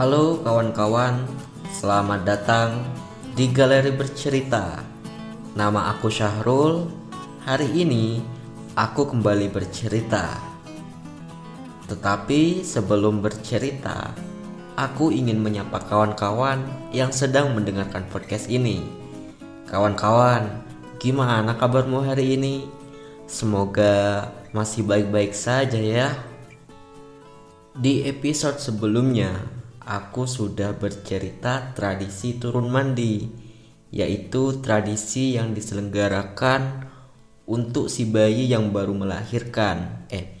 Halo kawan-kawan, selamat datang di Galeri Bercerita. Nama aku Syahrul. Hari ini aku kembali bercerita. Tetapi sebelum bercerita, aku ingin menyapa kawan-kawan yang sedang mendengarkan podcast ini. Kawan-kawan, gimana kabarmu hari ini? Semoga masih baik-baik saja ya. Di episode sebelumnya, aku sudah bercerita tradisi turun mandi, yaitu tradisi yang diselenggarakan untuk si bayi yang baru melahirkan. Eh,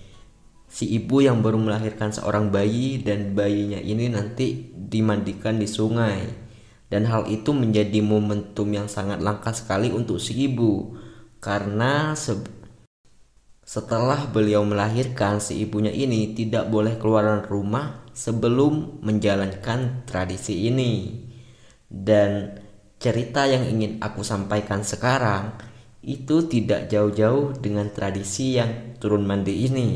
si ibu yang baru melahirkan seorang bayi dan bayinya ini nanti dimandikan di sungai. Dan hal itu menjadi momentum yang sangat langka sekali untuk si ibu karena setelah beliau melahirkan, si ibunya ini tidak boleh keluar rumah sebelum menjalankan tradisi ini. Dan cerita yang ingin aku sampaikan sekarang itu tidak jauh-jauh dengan tradisi yang turun mandi ini.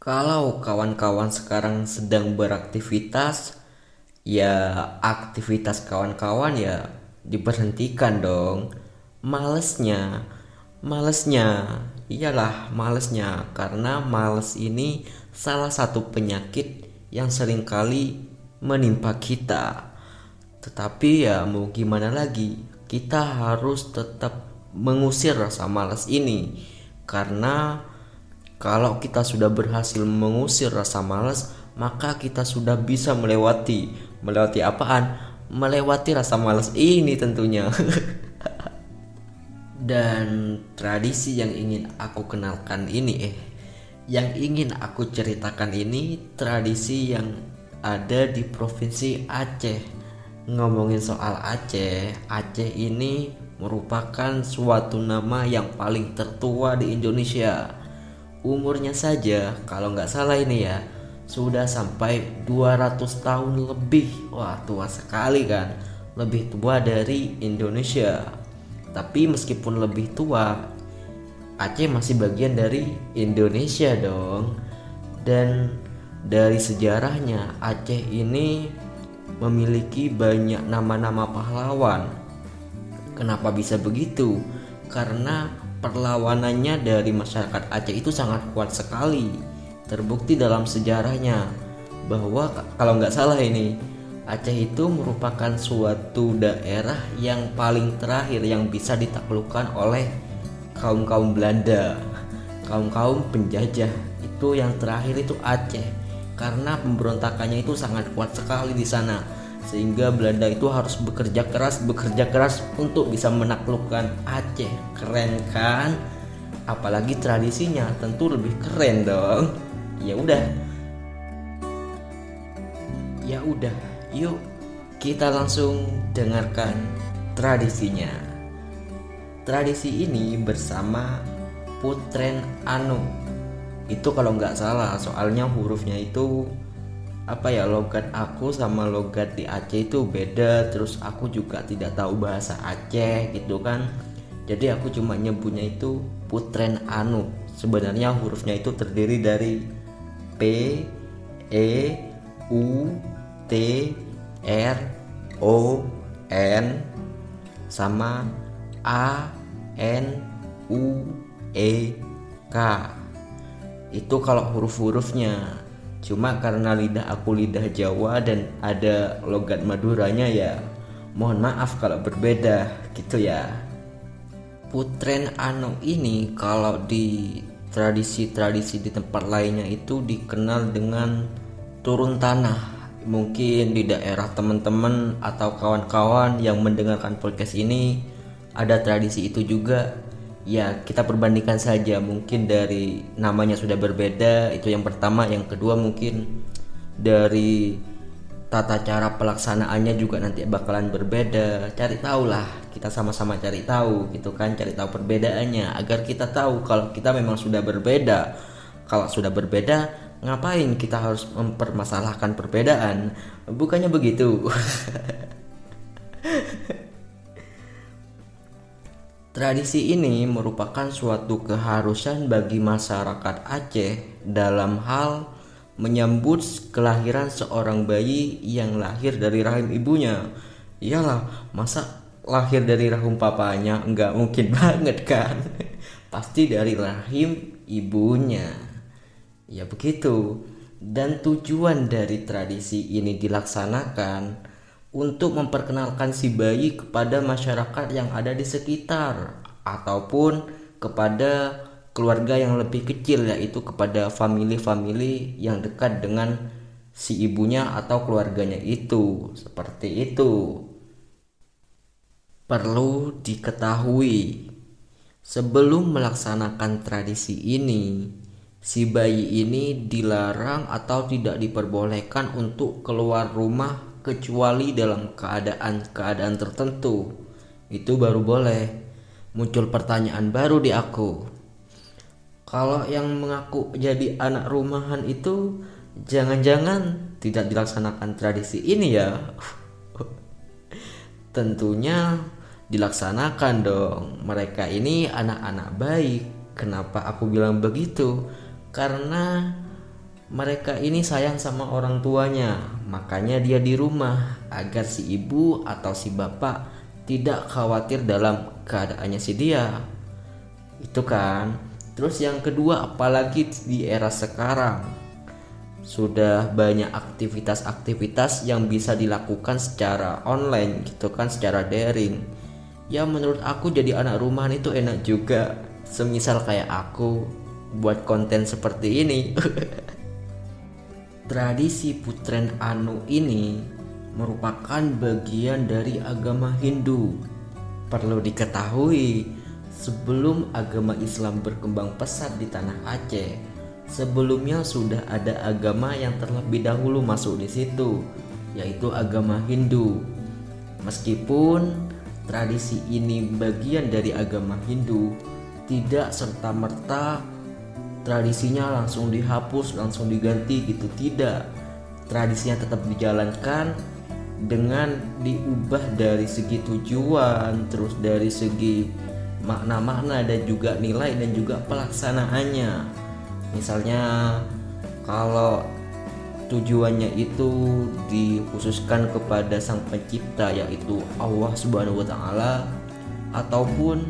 Kalau kawan-kawan sekarang sedang beraktivitas, ya aktivitas kawan-kawan ya diberhentikan dong. Malesnya Malesnya, iyalah malesnya karena males ini salah satu penyakit yang sering kali menimpa kita. Tetapi ya mau gimana lagi, kita harus tetap mengusir rasa malas ini karena kalau kita sudah berhasil mengusir rasa malas, maka kita sudah bisa melewati melewati apaan? Melewati rasa malas ini tentunya. Dan tradisi yang ingin aku kenalkan ini eh yang ingin aku ceritakan ini tradisi yang ada di provinsi Aceh. Ngomongin soal Aceh, Aceh ini merupakan suatu nama yang paling tertua di Indonesia. Umurnya saja kalau nggak salah ini ya sudah sampai 200 tahun lebih. Wah, tua sekali kan. Lebih tua dari Indonesia. Tapi meskipun lebih tua, Aceh masih bagian dari Indonesia dong. Dan dari sejarahnya Aceh ini memiliki banyak nama-nama pahlawan. Kenapa bisa begitu? Karena perlawanannya dari masyarakat Aceh itu sangat kuat sekali. Terbukti dalam sejarahnya bahwa kalau nggak salah ini Aceh itu merupakan suatu daerah yang paling terakhir yang bisa ditaklukkan oleh kaum-kaum Belanda, kaum-kaum penjajah. Itu yang terakhir itu Aceh. Karena pemberontakannya itu sangat kuat sekali di sana. Sehingga Belanda itu harus bekerja keras, bekerja keras untuk bisa menaklukkan Aceh. Keren kan? Apalagi tradisinya tentu lebih keren dong. Ya udah. Ya udah, Yuk, kita langsung dengarkan tradisinya. Tradisi ini bersama Putren Anu. Itu kalau nggak salah, soalnya hurufnya itu apa ya logat aku sama logat di Aceh itu beda. Terus aku juga tidak tahu bahasa Aceh gitu kan. Jadi aku cuma nyebutnya itu Putren Anu. Sebenarnya hurufnya itu terdiri dari P, E, U, T R O N sama A N U E K. Itu kalau huruf-hurufnya. Cuma karena lidah aku lidah Jawa dan ada logat Maduranya ya mohon maaf kalau berbeda gitu ya. Putren Ano ini kalau di tradisi-tradisi di tempat lainnya itu dikenal dengan turun tanah. Mungkin di daerah teman-teman atau kawan-kawan yang mendengarkan podcast ini ada tradisi itu juga. Ya kita perbandingkan saja. Mungkin dari namanya sudah berbeda itu yang pertama. Yang kedua mungkin dari tata cara pelaksanaannya juga nanti bakalan berbeda. Cari tahu lah kita sama-sama cari tahu gitu kan. Cari tahu perbedaannya agar kita tahu kalau kita memang sudah berbeda. Kalau sudah berbeda ngapain kita harus mempermasalahkan perbedaan? Bukannya begitu Tradisi ini merupakan suatu keharusan bagi masyarakat Aceh dalam hal menyambut kelahiran seorang bayi yang lahir dari rahim ibunya. Iyalah, masa lahir dari rahim papanya nggak mungkin banget kan? Pasti dari rahim ibunya. Ya begitu. Dan tujuan dari tradisi ini dilaksanakan untuk memperkenalkan si bayi kepada masyarakat yang ada di sekitar ataupun kepada keluarga yang lebih kecil yaitu kepada family-family yang dekat dengan si ibunya atau keluarganya itu. Seperti itu. Perlu diketahui sebelum melaksanakan tradisi ini si bayi ini dilarang atau tidak diperbolehkan untuk keluar rumah kecuali dalam keadaan-keadaan tertentu. Itu baru boleh. Muncul pertanyaan baru di aku. Kalau yang mengaku jadi anak rumahan itu jangan-jangan tidak dilaksanakan tradisi ini ya? Tentunya dilaksanakan dong. Mereka ini anak-anak baik. Kenapa aku bilang begitu? Karena mereka ini sayang sama orang tuanya, makanya dia di rumah agar si ibu atau si bapak tidak khawatir dalam keadaannya si dia. Itu kan. Terus yang kedua, apalagi di era sekarang, sudah banyak aktivitas-aktivitas yang bisa dilakukan secara online gitu kan, secara daring. Ya menurut aku jadi anak rumahan itu enak juga. Semisal kayak aku buat konten seperti ini. Tradisi Putren Anu ini merupakan bagian dari agama Hindu. Perlu diketahui, sebelum agama Islam berkembang pesat di tanah Aceh, sebelumnya sudah ada agama yang terlebih dahulu masuk di situ, yaitu agama Hindu. Meskipun tradisi ini bagian dari agama Hindu, tidak serta-merta tradisinya langsung dihapus langsung diganti gitu. Tidak. Tradisinya tetap dijalankan dengan diubah dari segi tujuan terus dari segi makna-makna dan juga nilai dan juga pelaksanaannya. Misalnya kalau tujuannya itu dikhususkan kepada sang pencipta yaitu Allah Subhanahu wa taala ataupun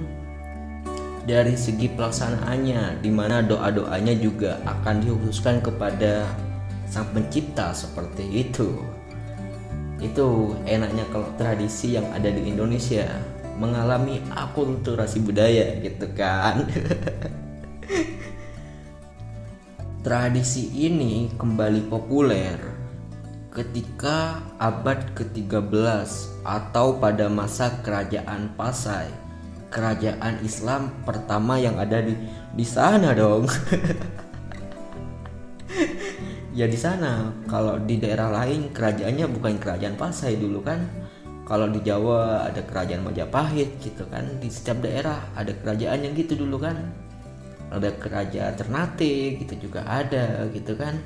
dari segi pelaksanaannya di mana doa-doanya juga akan dikhususkan kepada sang pencipta seperti itu. Itu enaknya kalau tradisi yang ada di Indonesia mengalami akulturasi budaya gitu kan. Tradisi ini kembali populer ketika abad ke-13 atau pada masa kerajaan Pasai kerajaan Islam pertama yang ada di di sana dong. ya di sana. Kalau di daerah lain kerajaannya bukan kerajaan Pasai dulu kan. Kalau di Jawa ada kerajaan Majapahit gitu kan. Di setiap daerah ada kerajaan yang gitu dulu kan. Ada kerajaan Ternate gitu juga ada gitu kan.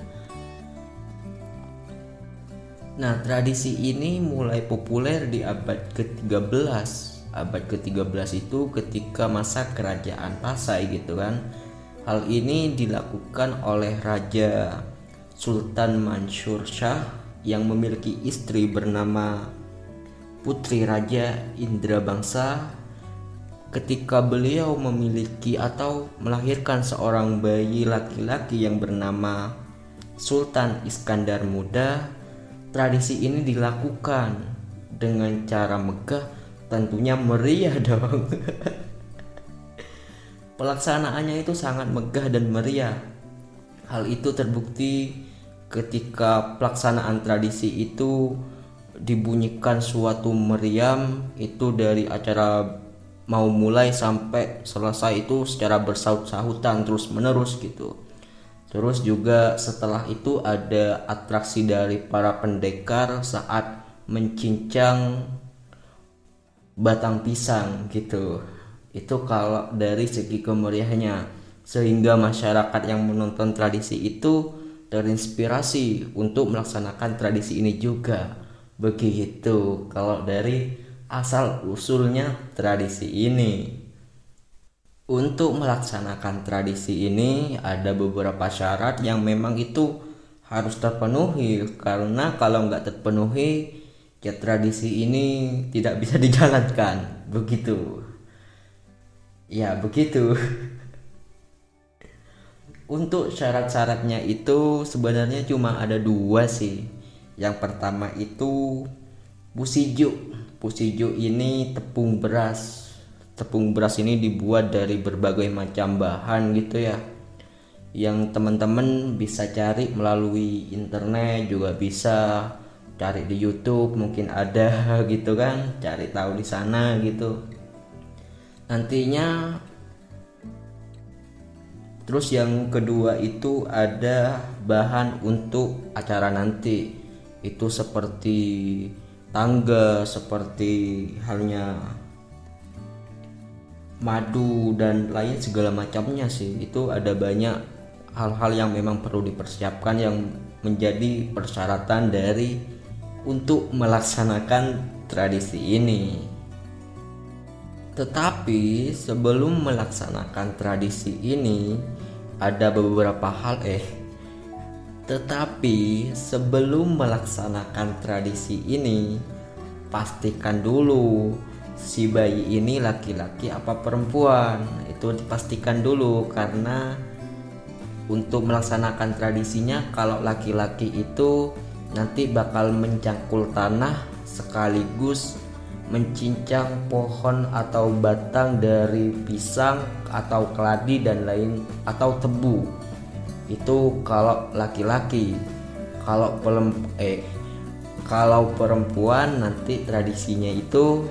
Nah, tradisi ini mulai populer di abad ke-13 abad ke-13 itu ketika masa kerajaan Pasai gitu kan. Hal ini dilakukan oleh Raja Sultan Mansur Shah yang memiliki istri bernama Putri Raja Indra Bangsa ketika beliau memiliki atau melahirkan seorang bayi laki-laki yang bernama Sultan Iskandar Muda tradisi ini dilakukan dengan cara megah tentunya meriah dong. Pelaksanaannya itu sangat megah dan meriah. Hal itu terbukti ketika pelaksanaan tradisi itu dibunyikan suatu meriam itu dari acara mau mulai sampai selesai itu secara bersaut-sahutan terus menerus gitu. Terus juga setelah itu ada atraksi dari para pendekar saat mencincang batang pisang gitu. Itu kalau dari segi kemeriahnya. Sehingga masyarakat yang menonton tradisi itu terinspirasi untuk melaksanakan tradisi ini juga. Begitu kalau dari asal usulnya tradisi ini. Untuk melaksanakan tradisi ini ada beberapa syarat yang memang itu harus terpenuhi. Karena kalau nggak terpenuhi ya tradisi ini tidak bisa dijalankan. Begitu. Ya begitu. Untuk syarat-syaratnya itu sebenarnya cuma ada dua sih. Yang pertama itu pusijo pusijo ini tepung beras. Tepung beras ini dibuat dari berbagai macam bahan gitu ya. Yang teman-teman bisa cari melalui internet juga bisa cari di YouTube mungkin ada gitu kan. Cari tahu di sana gitu. Nantinya terus yang kedua itu ada bahan untuk acara nanti. Itu seperti tangga seperti halnya madu dan lain segala macamnya sih. Itu ada banyak hal-hal yang memang perlu dipersiapkan yang menjadi persyaratan dari untuk melaksanakan tradisi ini. Tetapi sebelum melaksanakan tradisi ini ada beberapa hal eh tetapi sebelum melaksanakan tradisi ini pastikan dulu si bayi ini laki-laki apa perempuan itu dipastikan dulu karena untuk melaksanakan tradisinya kalau laki-laki itu nanti bakal mencangkul tanah sekaligus mencincang pohon atau batang dari pisang atau keladi dan lain atau tebu. Itu kalau laki-laki. Kalau pelem eh kalau perempuan nanti tradisinya itu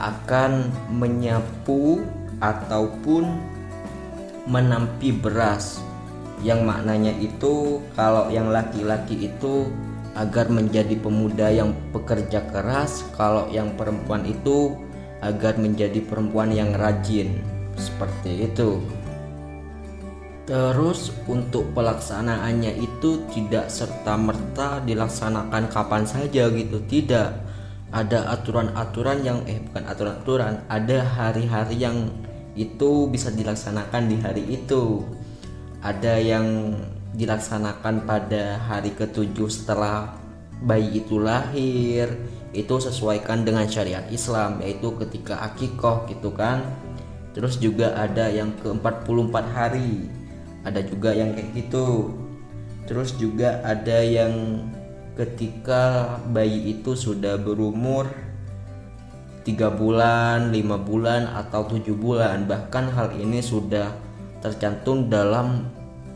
akan menyapu ataupun menampi beras. Yang maknanya itu kalau yang laki-laki itu agar menjadi pemuda yang pekerja keras kalau yang perempuan itu agar menjadi perempuan yang rajin. Seperti itu. Terus untuk pelaksanaannya itu tidak serta-merta dilaksanakan kapan saja gitu. Tidak. Ada aturan-aturan yang eh bukan aturan-aturan. Ada hari-hari yang itu bisa dilaksanakan di hari itu. Ada yang dilaksanakan pada hari ketujuh setelah bayi itu lahir. Itu sesuaikan dengan syariat Islam yaitu ketika akikoh gitu kan. Terus juga ada yang ke 44 hari. Ada juga yang kayak gitu. Terus juga ada yang ketika bayi itu sudah berumur tiga bulan, lima bulan atau tujuh bulan. Bahkan hal ini sudah tercantum dalam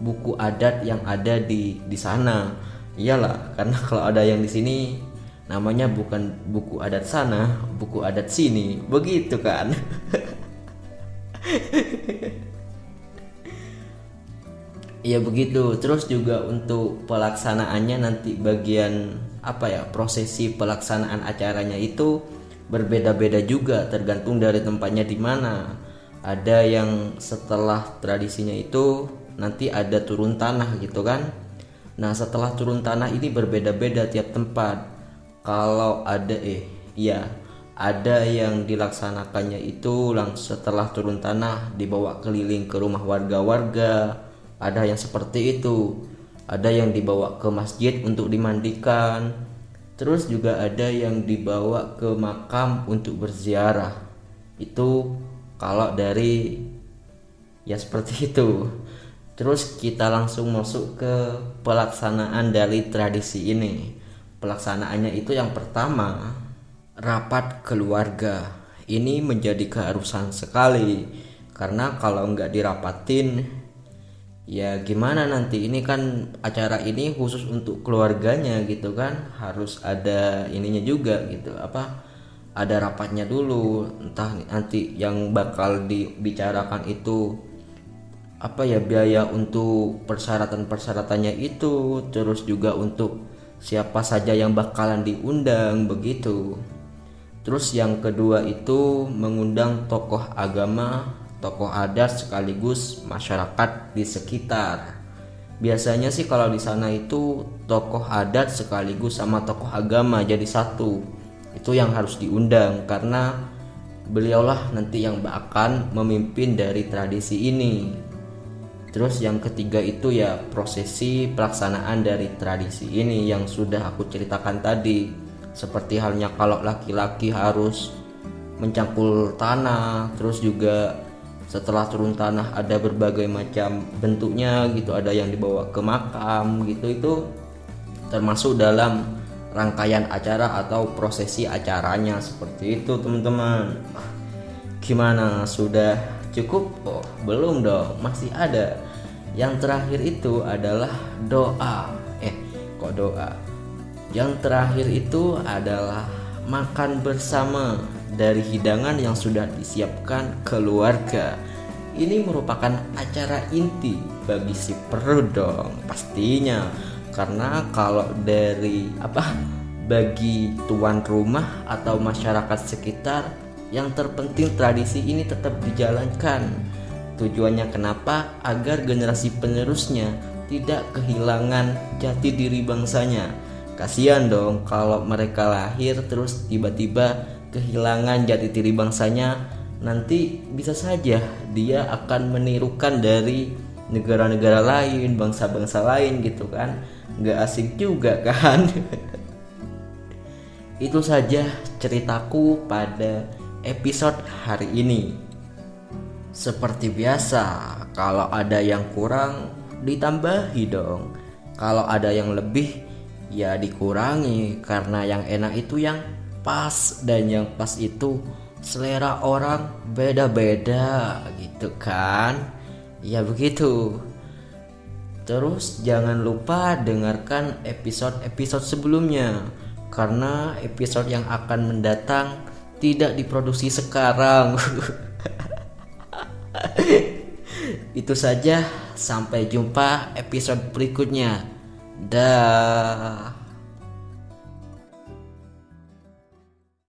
buku adat yang ada di di sana. Iyalah, karena kalau ada yang di sini namanya bukan buku adat sana, buku adat sini. Begitu kan? Iya begitu. Terus juga untuk pelaksanaannya nanti bagian apa ya prosesi pelaksanaan acaranya itu berbeda-beda juga tergantung dari tempatnya di mana ada yang setelah tradisinya itu nanti ada turun tanah gitu kan. Nah setelah turun tanah ini berbeda-beda tiap tempat. Kalau ada eh iya ada yang dilaksanakannya itu langsung setelah turun tanah dibawa keliling ke rumah warga-warga. Ada yang seperti itu. Ada yang dibawa ke masjid untuk dimandikan. Terus juga ada yang dibawa ke makam untuk berziarah. Itu kalau dari ya seperti itu terus kita langsung masuk ke pelaksanaan dari tradisi ini. Pelaksanaannya itu yang pertama rapat keluarga. Ini menjadi keharusan sekali karena kalau nggak dirapatin ya gimana nanti? Ini kan acara ini khusus untuk keluarganya gitu kan? Harus ada ininya juga gitu apa? Ada rapatnya dulu. Entah nanti yang bakal dibicarakan itu apa ya biaya untuk persyaratan-persyaratannya itu terus juga untuk siapa saja yang bakalan diundang begitu. Terus yang kedua itu mengundang tokoh agama tokoh adat sekaligus masyarakat di sekitar. Biasanya sih kalau di sana itu tokoh adat sekaligus sama tokoh agama jadi satu. Itu yang harus diundang karena beliaulah nanti yang akan memimpin dari tradisi ini Terus yang ketiga itu ya prosesi pelaksanaan dari tradisi ini yang sudah aku ceritakan tadi. Seperti halnya kalau laki-laki harus mencangkul tanah, terus juga setelah turun tanah ada berbagai macam bentuknya gitu, ada yang dibawa ke makam gitu itu termasuk dalam rangkaian acara atau prosesi acaranya seperti itu teman-teman. Gimana sudah cukup? Oh, belum dong, masih ada yang terakhir itu adalah doa. Eh, kok doa? Yang terakhir itu adalah makan bersama dari hidangan yang sudah disiapkan keluarga. Ini merupakan acara inti bagi si perut dong, pastinya. Karena kalau dari apa bagi tuan rumah atau masyarakat sekitar yang terpenting tradisi ini tetap dijalankan Tujuannya kenapa? Agar generasi penerusnya tidak kehilangan jati diri bangsanya. Kasihan dong kalau mereka lahir terus tiba-tiba kehilangan jati diri bangsanya. Nanti bisa saja dia akan menirukan dari negara-negara lain, bangsa-bangsa lain gitu kan. Gak asing juga kan. Itu saja ceritaku pada episode hari ini. Seperti biasa, kalau ada yang kurang ditambahi dong. Kalau ada yang lebih ya dikurangi karena yang enak itu yang pas dan yang pas itu selera orang beda-beda gitu kan. Ya begitu. Terus jangan lupa dengarkan episode-episode sebelumnya karena episode yang akan mendatang tidak diproduksi sekarang. Itu saja, sampai jumpa episode berikutnya. Dah.